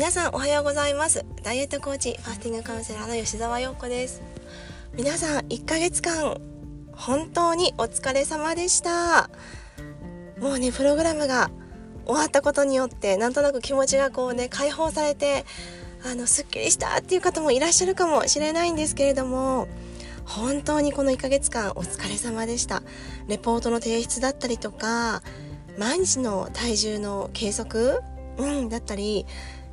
皆さんおはようございます。ダイエットコーチファスティングカウンセラーの吉澤陽子です。皆さん1ヶ月間本当にお疲れ様でした。もうねプログラムが終わったことによってなんとなく気持ちがこうね解放されてあのすっきりしたっていう方もいらっしゃるかもしれないんですけれども本当にこの1ヶ月間お疲れ様でした。レポートの提出だったりとか毎日の体重の計測、うん、だったり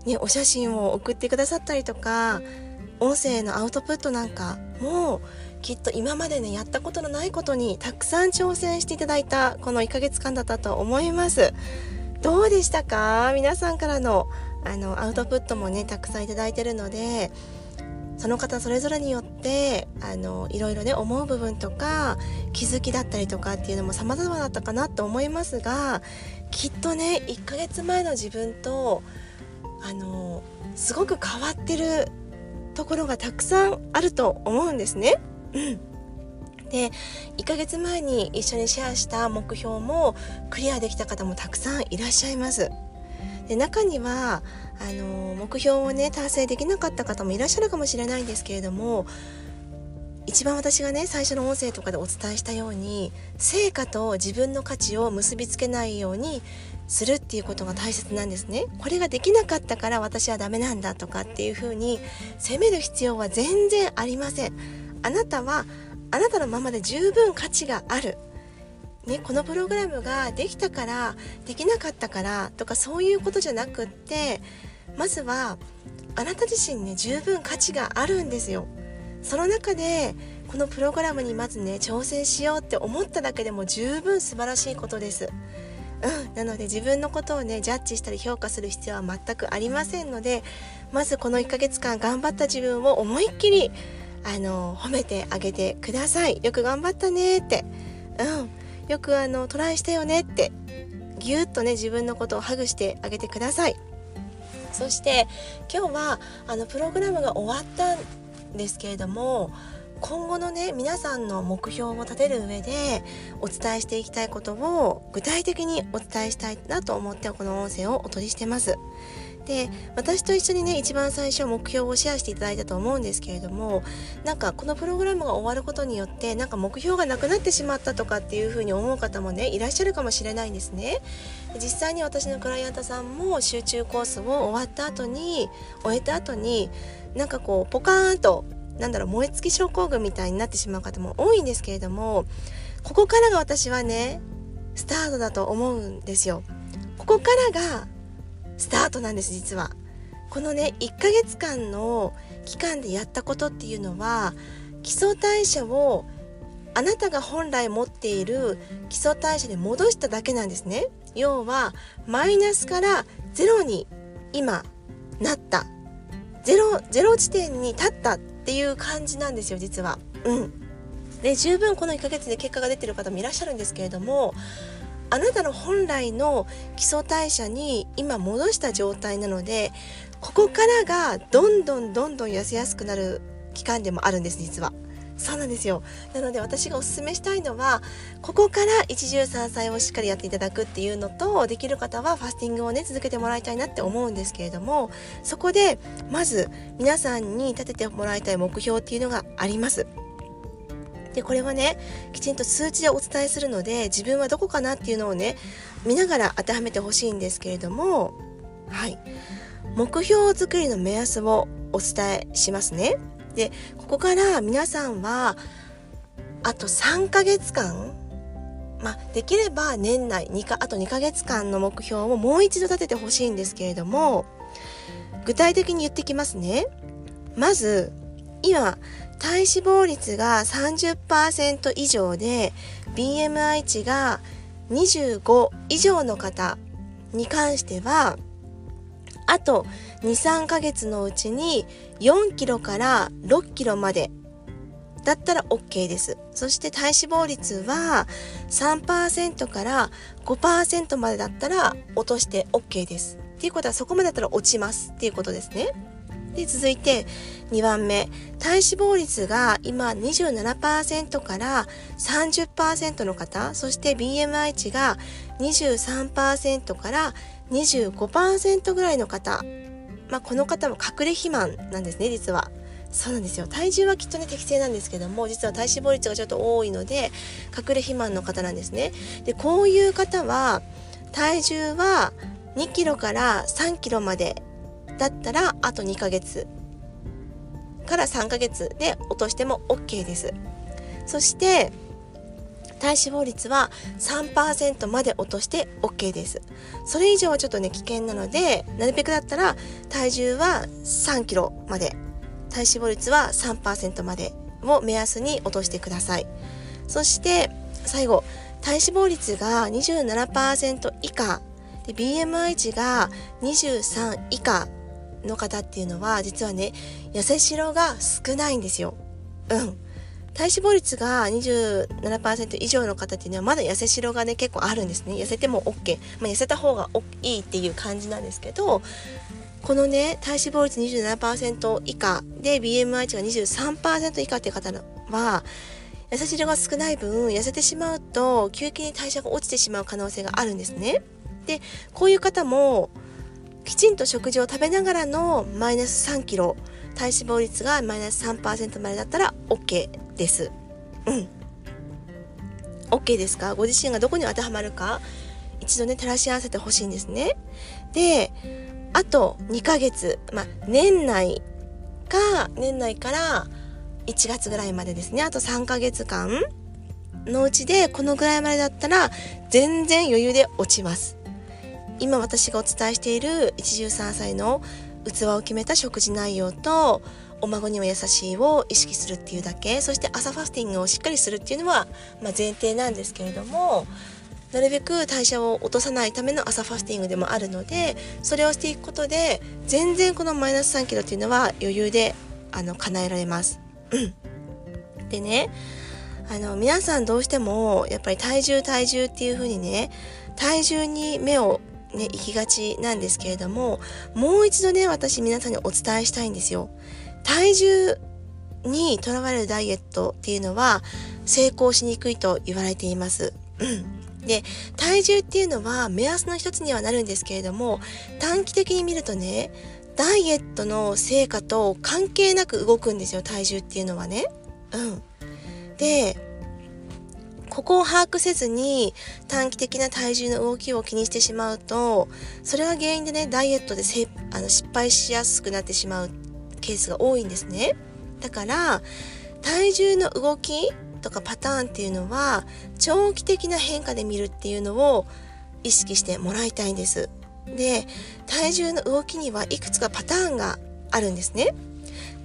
ね、お写真を送ってくださったりとか音声のアウトプットなんかもきっと今までねやったことのないことにたくさん挑戦していただいたこの1ヶ月間だったと思います。どうでしたか？皆さんからのあのアウトプットもねたくさんいただいてるのでその方それぞれによってあのいろいろね思う部分とか気づきだったりとかっていうのも様々だったかなと思いますがきっとね1ヶ月前の自分とあのすごく変わってるところがたくさんあると思うんですね。うんで1ヶ月前に一緒にシェアした目標もクリアできた方もたくさんいらっしゃいます。で中にはあの目標をね達成できなかった方もいらっしゃるかもしれないんですけれども一番私がね最初の音声とかでお伝えしたように成果と自分の価値を結びつけないようにするっていうことが大切なんですね。これができなかったから私はダメなんだとかっていうふうに責める必要は全然ありません。あなたはあなたのままで十分価値がある。ね、このプログラムができたからできなかったからとかそういうことじゃなくってまずはあなた自身ね十分価値があるんですよ。その中でこのプログラムにまずね挑戦しようって思っただけでも十分素晴らしいことです。うん、なので自分のことをねジャッジしたり評価する必要は全くありませんのでまずこの1ヶ月間頑張った自分を思いっきりあの褒めてあげてください。よく頑張ったねって。うん。よくあのトライしたよねって。ぎゅっとね自分のことをハグしてあげてください。そして今日はあのプログラムが終わったんですけれども今後のね皆さんの目標を立てる上でお伝えしていきたいことを具体的にお伝えしたいなと思ってこの音声をお取りしてます。で私と一緒にね一番最初目標をシェアしていただいたと思うんですけれどもなんかこのプログラムが終わることによってなんか目標がなくなってしまったとかっていうふうに思う方もねいらっしゃるかもしれないんですね実際に私のクライアントさんも集中コースを終わった後に終えた後になんかこうポカーンとなんだろう燃え尽き症候群みたいになってしまう方も多いんですけれどもここからが私はねスタートだと思うんですよ。ここからがスタートなんです実は。このね1ヶ月間の期間でやったことっていうのは基礎代謝をあなたが本来持っている基礎代謝に戻しただけなんですね。要はマイナスからゼロに今なった。ゼロゼロ地点に立った。ていう感じなんですよ実は。うんで十分この1ヶ月で結果が出てる方もいらっしゃるんですけれどもあなたの本来の基礎代謝に今戻した状態なのでここからがどんどんどんどん痩せやすくなる期間でもあるんです実は。そうなんですよなので私がおすすめしたいのはここから一汁三菜をしっかりやっていただくっていうのとできる方はファスティングをね続けてもらいたいなって思うんですけれどもそこでまず皆さんに立ててもらいたい目標っていうのがあります。でこれはねきちんと数値でお伝えするので自分はどこかなっていうのをね見ながら当てはめてほしいんですけれどもはい目標作りの目安をお伝えしますね。でここから皆さんはあと3ヶ月間まあ、できれば年内2かあと2ヶ月間の目標をもう一度立ててほしいんですけれども具体的に言ってきますね。まず今体脂肪率が30%以上で BMI 値が25以上の方に関してはあと23ヶ月のうちに4キロから6キロまでだったら OK です。そして体脂肪率は3%から5%までだったら落として OK です。っていうことはそこまでだったら落ちますっていうことですね。で、続いて2番目。体脂肪率が今27%から30%の方、そして BMI 値が23%から25%ぐらいの方。まあ、この方も隠れ肥満なんですね実は。そうなんですよ。体重はきっとね適正なんですけども実は体脂肪率がちょっと多いので隠れ肥満の方なんですね。でこういう方は体重は2キロから3キロまでだったらあと2ヶ月から3ヶ月で落としても OK です。そして体脂肪率は3%まで落として OK です。それ以上はちょっとね危険なのでなるべくだったら体重は3キロまで。体脂肪率は3%までを目安に落としてください。そして最後体脂肪率が27%以下。で BMI 値が23以下の方っていうのは実はね痩せしろが少ないんですよ。うん。体脂肪率が27%以上の方っていうのはまだ痩せしろがね結構あるんですね。痩せても OK、まあ、痩せた方がいいっていう感じなんですけどこのね体脂肪率27%以下で BMI 値が23%以下っていう方は痩せしろが少ない分痩せてしまうと急激に代謝が落ちてしまう可能性があるんですね。でこういう方もきちんと食事を食べながらのマイナス3キロ体脂肪率がマイナス3%までだったら OK です。うん。OK ですか？ご自身がどこに当てはまるか？一度ね照らし合わせてほしいんですね。であと2ヶ月、まあ、年内か年内から1月ぐらいまでですねあと3ヶ月間のうちでこのぐらいまでだったら全然余裕で落ちます。今私がお伝えしている一汁三菜の器を決めた食事内容とお孫にも優しいを意識するっていうだけそして朝ファスティングをしっかりするっていうのは、まあ、前提なんですけれどもなるべく代謝を落とさないための朝ファスティングでもあるのでそれをしていくことで全然このマイナス3キロっていうのは余裕であの叶えられます。でねあの皆さんどうしてもやっぱり体重体重っていう風にね体重に目をね、行きがちなんですけれども、もう一度ね、私皆さんにお伝えしたいんですよ。体重にとらわれるダイエットっていうのは成功しにくいと言われています。で、体重っていうのは目安の一つにはなるんですけれども、短期的に見るとね、ダイエットの成果と関係なく動くんですよ、体重っていうのはね。うん。で、ここを把握せずに短期的な体重の動きを気にしてしまうとそれが原因でねダイエットでせあの失敗しやすくなってしまうケースが多いんですね。だから体重の動きとかパターンっていうのは長期的な変化で見るっていうのを意識してもらいたいんです。で体重の動きにはいくつかパターンがあるんですね。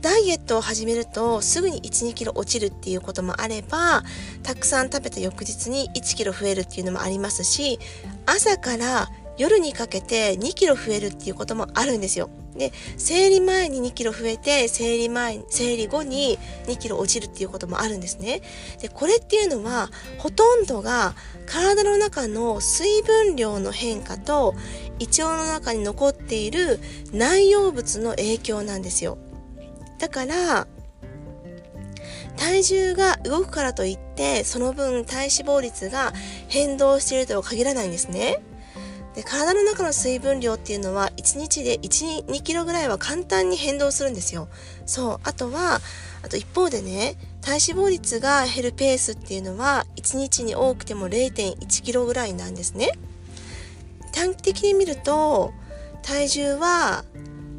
ダイエットを始めるとすぐに1、2キロ落ちるっていうこともあれば、たくさん食べた翌日に1キロ増えるっていうのもありますし、朝から夜にかけて2キロ増えるっていうこともあるんですよ。で、生理前に2キロ増えて、生理前、生理後に2キロ落ちるっていうこともあるんですね。で、これっていうのは、ほとんどが体の中の水分量の変化と、胃腸の中に残っている内容物の影響なんですよ。だから体重が動くからといってその分体脂肪率が変動しているとは限らないんですね。で体の中の水分量っていうのは1日で12キロぐらいは簡単に変動するんですよ。そうあとはあと一方でね体脂肪率が減るペースっていうのは1日に多くても0.1キロぐらいなんですね。短期的に見ると体重は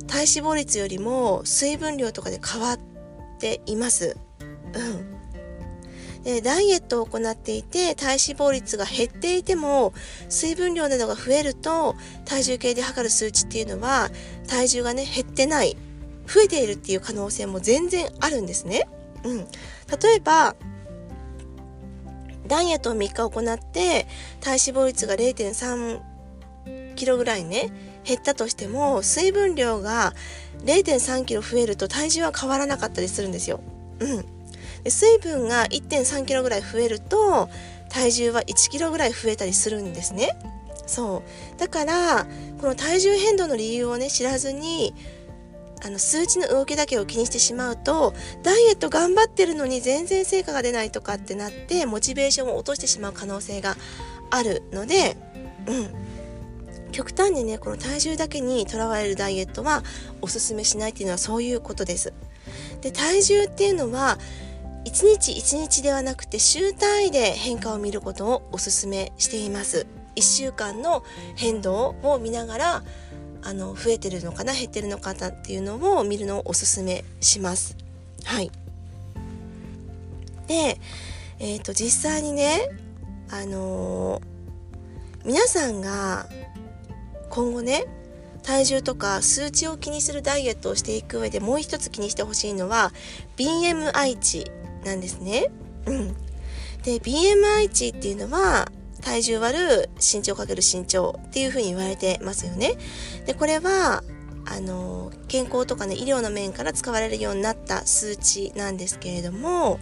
体脂肪率よりも水分量とかで変わっています。うんでダイエットを行っていて体脂肪率が減っていても水分量などが増えると体重計で測る数値っていうのは体重がね減ってない増えているっていう可能性も全然あるんですね。うん、例えばダイエットを3日行って体脂肪率が0.3キロぐらいね減ったとしても水分量が0.3キロ増えると体重は変わらなかったりするんですよ。うん。水分が1.3キロぐらい増えると体重は1キロぐらい増えたりするんですね。そう。だからこの体重変動の理由をね知らずにあの数値の動きだけを気にしてしまうとダイエット頑張ってるのに全然成果が出ないとかってなってモチベーションを落としてしまう可能性があるので、うん、極端にねこの体重だけにとらわれるダイエットはおすすめしないっていうのはそういうことですで体重っていうのは1日1日ではなくて週単位で変化を見ることをおすすめしています。1週間の変動を見ながらあの増えてるのかな減ってるのかなっていうのを見るのをおすすめします。はい。でえっ、ー、と実際にねあのー、皆さんが今後ね体重とか数値を気にするダイエットをしていく上でもう一つ気にしてほしいのは BMI 値なんですね。うん、で BMI 値っていうのは体重割る身長かける身長っていうふうに言われてますよね。でこれはあの健康とかね医療の面から使われるようになった数値なんですけれども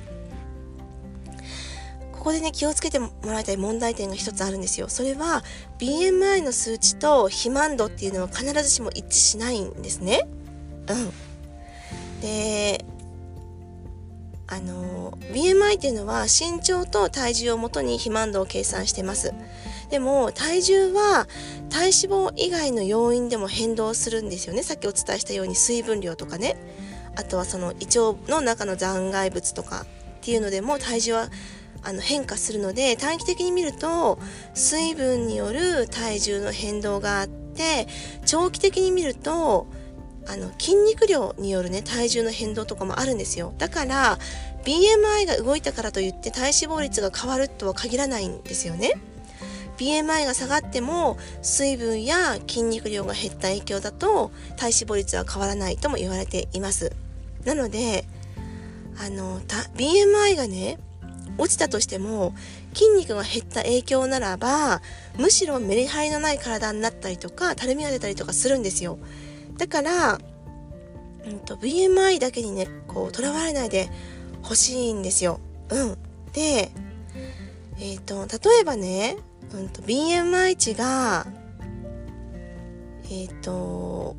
ここでね気をつけてもらいたい問題点が一つあるんですよ。それは BMI の数値と肥満度っていうのは必ずしも一致しないんですね。うん。であの BMI っていうのは身長と体重をもとに肥満度を計算してます。でも体重は体脂肪以外の要因でも変動するんですよね。さっきお伝えしたように水分量とかね。あとはその胃腸の中の残骸物とかっていうのでも体重はあの変化するので短期的に見ると水分による体重の変動があって長期的に見るとあの筋肉量によるね体重の変動とかもあるんですよ。だから BMI が動いたからといって体脂肪率が変わるとは限らないんですよね。BMI が下がっても水分や筋肉量が減った影響だと体脂肪率は変わらないとも言われています。なのであの BMI がね落ちたとしても筋肉が減った影響ならばむしろメリハリのない体になったりとかたるみが出たりとかするんですよ。だから、うんと、BMI だけにねこうとらわれないでほしいんですよ。うん、で、えーと、例えばね、うんと、BMI 値がえっ、ー、と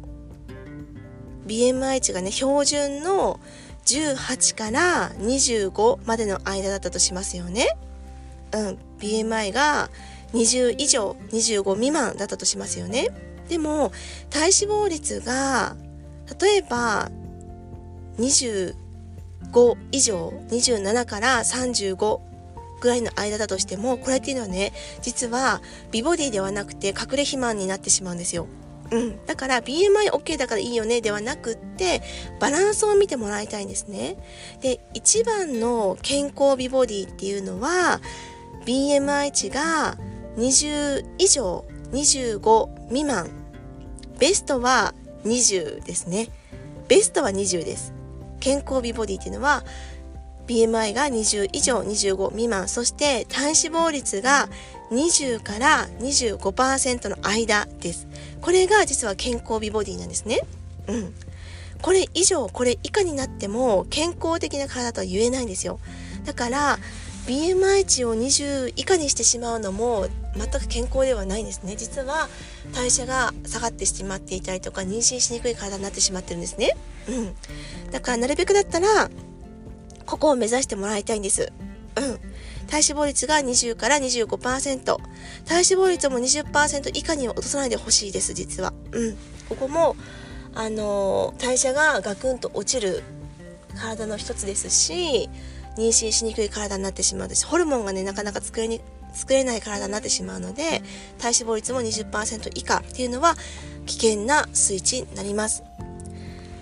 BMI 値がね標準の18から25までの間だったとしますよね。うん、BMI が20以上25未満だったとしますよね。でも体脂肪率が例えば25以上27から35ぐらいの間だとしてもこれっていうのはね実は美ボディではなくて隠れ肥満になってしまうんですよ。うん、だから BMIOK だからいいよねではなくってバランスを見てもらいたいんですね。で一番の健康美ボディっていうのは BMI 値が20以上25未満ベストは20ですね。ベストは20です。健康美ボディっていうのは BMI が20以上25未満。そして体脂肪率が20から25%の間です。これが実は健康美ボディなんですね。うん。これ以上これ以下になっても健康的な体とは言えないんですよ。だから BMI 値を20以下にしてしまうのも全く健康ではないんですね。実は代謝が下がってしまっていたりとか妊娠しにくい体になってしまってるんですね。うん。だからなるべくだったらここを目指してもらいたいんです。うん。体脂肪率が20から25%体脂肪率も20%以下には落とさないでほしいです実は。うん。ここもあの代謝がガクンと落ちる体の一つですし妊娠しにくい体になってしまうしホルモンがねなかなか作れに作れない体になってしまうので体脂肪率も20%以下っていうのは危険な数値になります。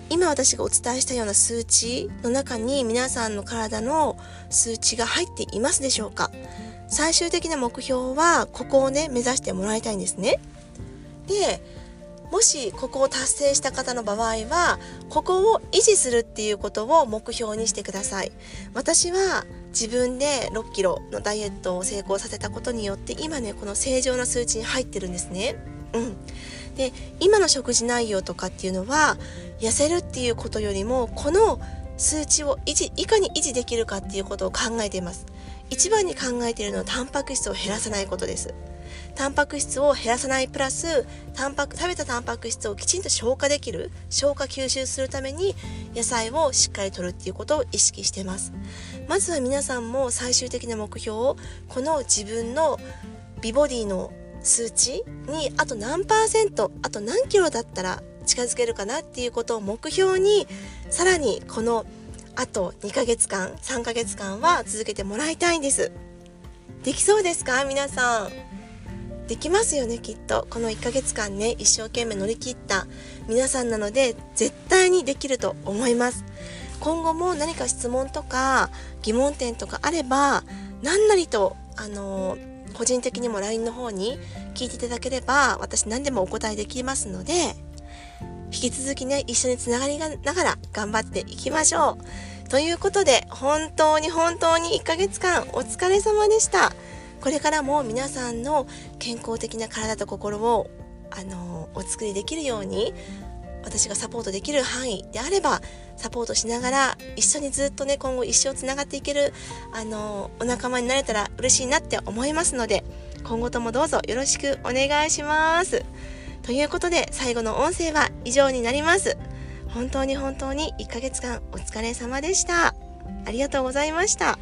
今私がお伝えしたような数値の中に皆さんの体の数値が入っていますでしょうか？最終的な目標はここをね目指してもらいたいんですね。でもしここを達成した方の場合はここを維持するっていうことを目標にしてください。私は自分で6キロのダイエットを成功させたことによって今ねこの正常な数値に入ってるんですね。うん。で今の食事内容とかっていうのは痩せるっていうことよりもこの数値を維持いかに維持できるかっていうことを考えています。一番に考えているのはタンパク質を減らさないことです。タンパク質を減らさないプラスタンパク食べたタンパク質をきちんと消化できる。消化吸収するために野菜をしっかりとるっていうことを意識してます。まずは皆さんも最終的な目標をこの自分の美ボディの数値にあと何パーセントあと何キロだったら近づけるかなっていうことを目標にさらにこのあと2ヶ月間3ヶ月間は続けてもらいたいんです。できそうですか？皆さん。できますよねきっと。この1ヶ月間ね一生懸命乗り切った皆さんなので絶対にできると思います。今後も何か質問とか疑問点とかあれば何なりとあの個人的にも LINE の方に聞いていただければ私何でもお答えできますので引き続きね一緒につながりながら頑張っていきましょう。ということで本当に本当に1ヶ月間お疲れ様でした。これからも皆さんの健康的な体と心をあのお作りできるように私がサポートできる範囲であればサポートしながら一緒にずっとね今後一生つながっていけるあのお仲間になれたら嬉しいなって思いますので今後ともどうぞよろしくお願いします。ということで最後の音声は以上になります。本当に本当に1ヶ月間お疲れ様でした。ありがとうございました。